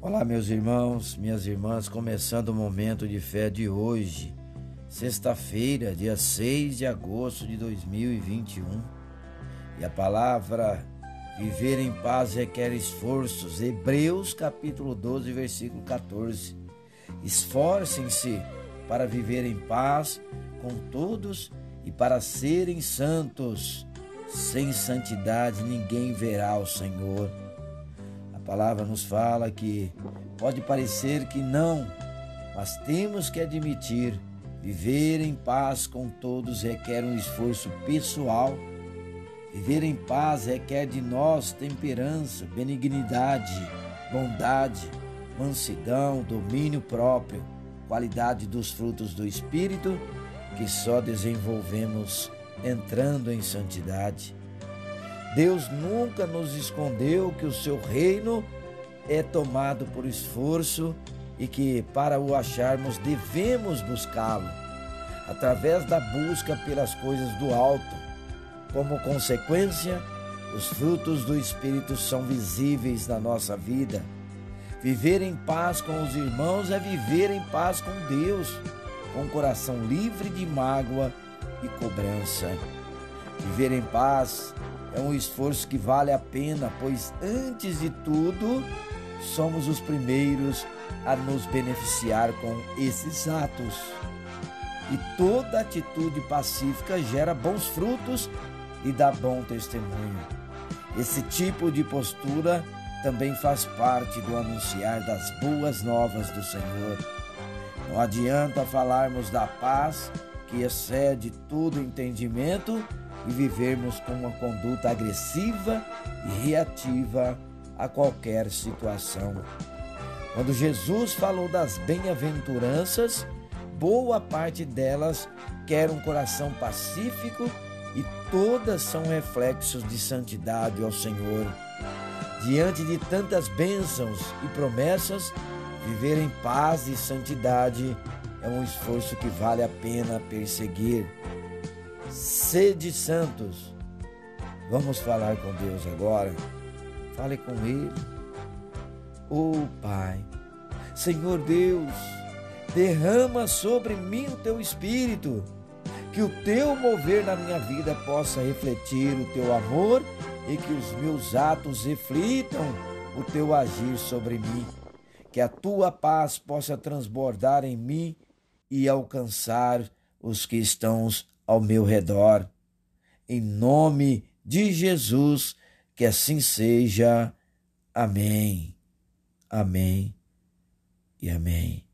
Olá, meus irmãos, minhas irmãs, começando o momento de fé de hoje, sexta-feira, dia 6 de agosto de 2021. E a palavra viver em paz requer esforços. Hebreus capítulo 12, versículo 14. Esforcem-se para viver em paz com todos e para serem santos. Sem santidade ninguém verá o Senhor palavra nos fala que pode parecer que não, mas temos que admitir: viver em paz com todos requer um esforço pessoal. Viver em paz requer de nós temperança, benignidade, bondade, mansidão, domínio próprio, qualidade dos frutos do Espírito que só desenvolvemos entrando em santidade. Deus nunca nos escondeu que o seu reino é tomado por esforço e que para o acharmos devemos buscá-lo através da busca pelas coisas do alto. Como consequência, os frutos do Espírito são visíveis na nossa vida. Viver em paz com os irmãos é viver em paz com Deus, com o coração livre de mágoa e cobrança. Viver em paz é um esforço que vale a pena, pois antes de tudo, somos os primeiros a nos beneficiar com esses atos. E toda atitude pacífica gera bons frutos e dá bom testemunho. Esse tipo de postura também faz parte do anunciar das boas novas do Senhor. Não adianta falarmos da paz que excede todo entendimento e vivermos com uma conduta agressiva e reativa a qualquer situação. Quando Jesus falou das bem-aventuranças, boa parte delas quer um coração pacífico e todas são reflexos de santidade ao Senhor. Diante de tantas bênçãos e promessas, viver em paz e santidade é um esforço que vale a pena perseguir sede santos. Vamos falar com Deus agora. Fale com Ele. Oh Pai, Senhor Deus, derrama sobre mim o teu espírito, que o teu mover na minha vida possa refletir o teu amor e que os meus atos reflitam o teu agir sobre mim, que a tua paz possa transbordar em mim e alcançar os que estão ao meu redor. Em nome de Jesus, que assim seja. Amém. Amém e amém.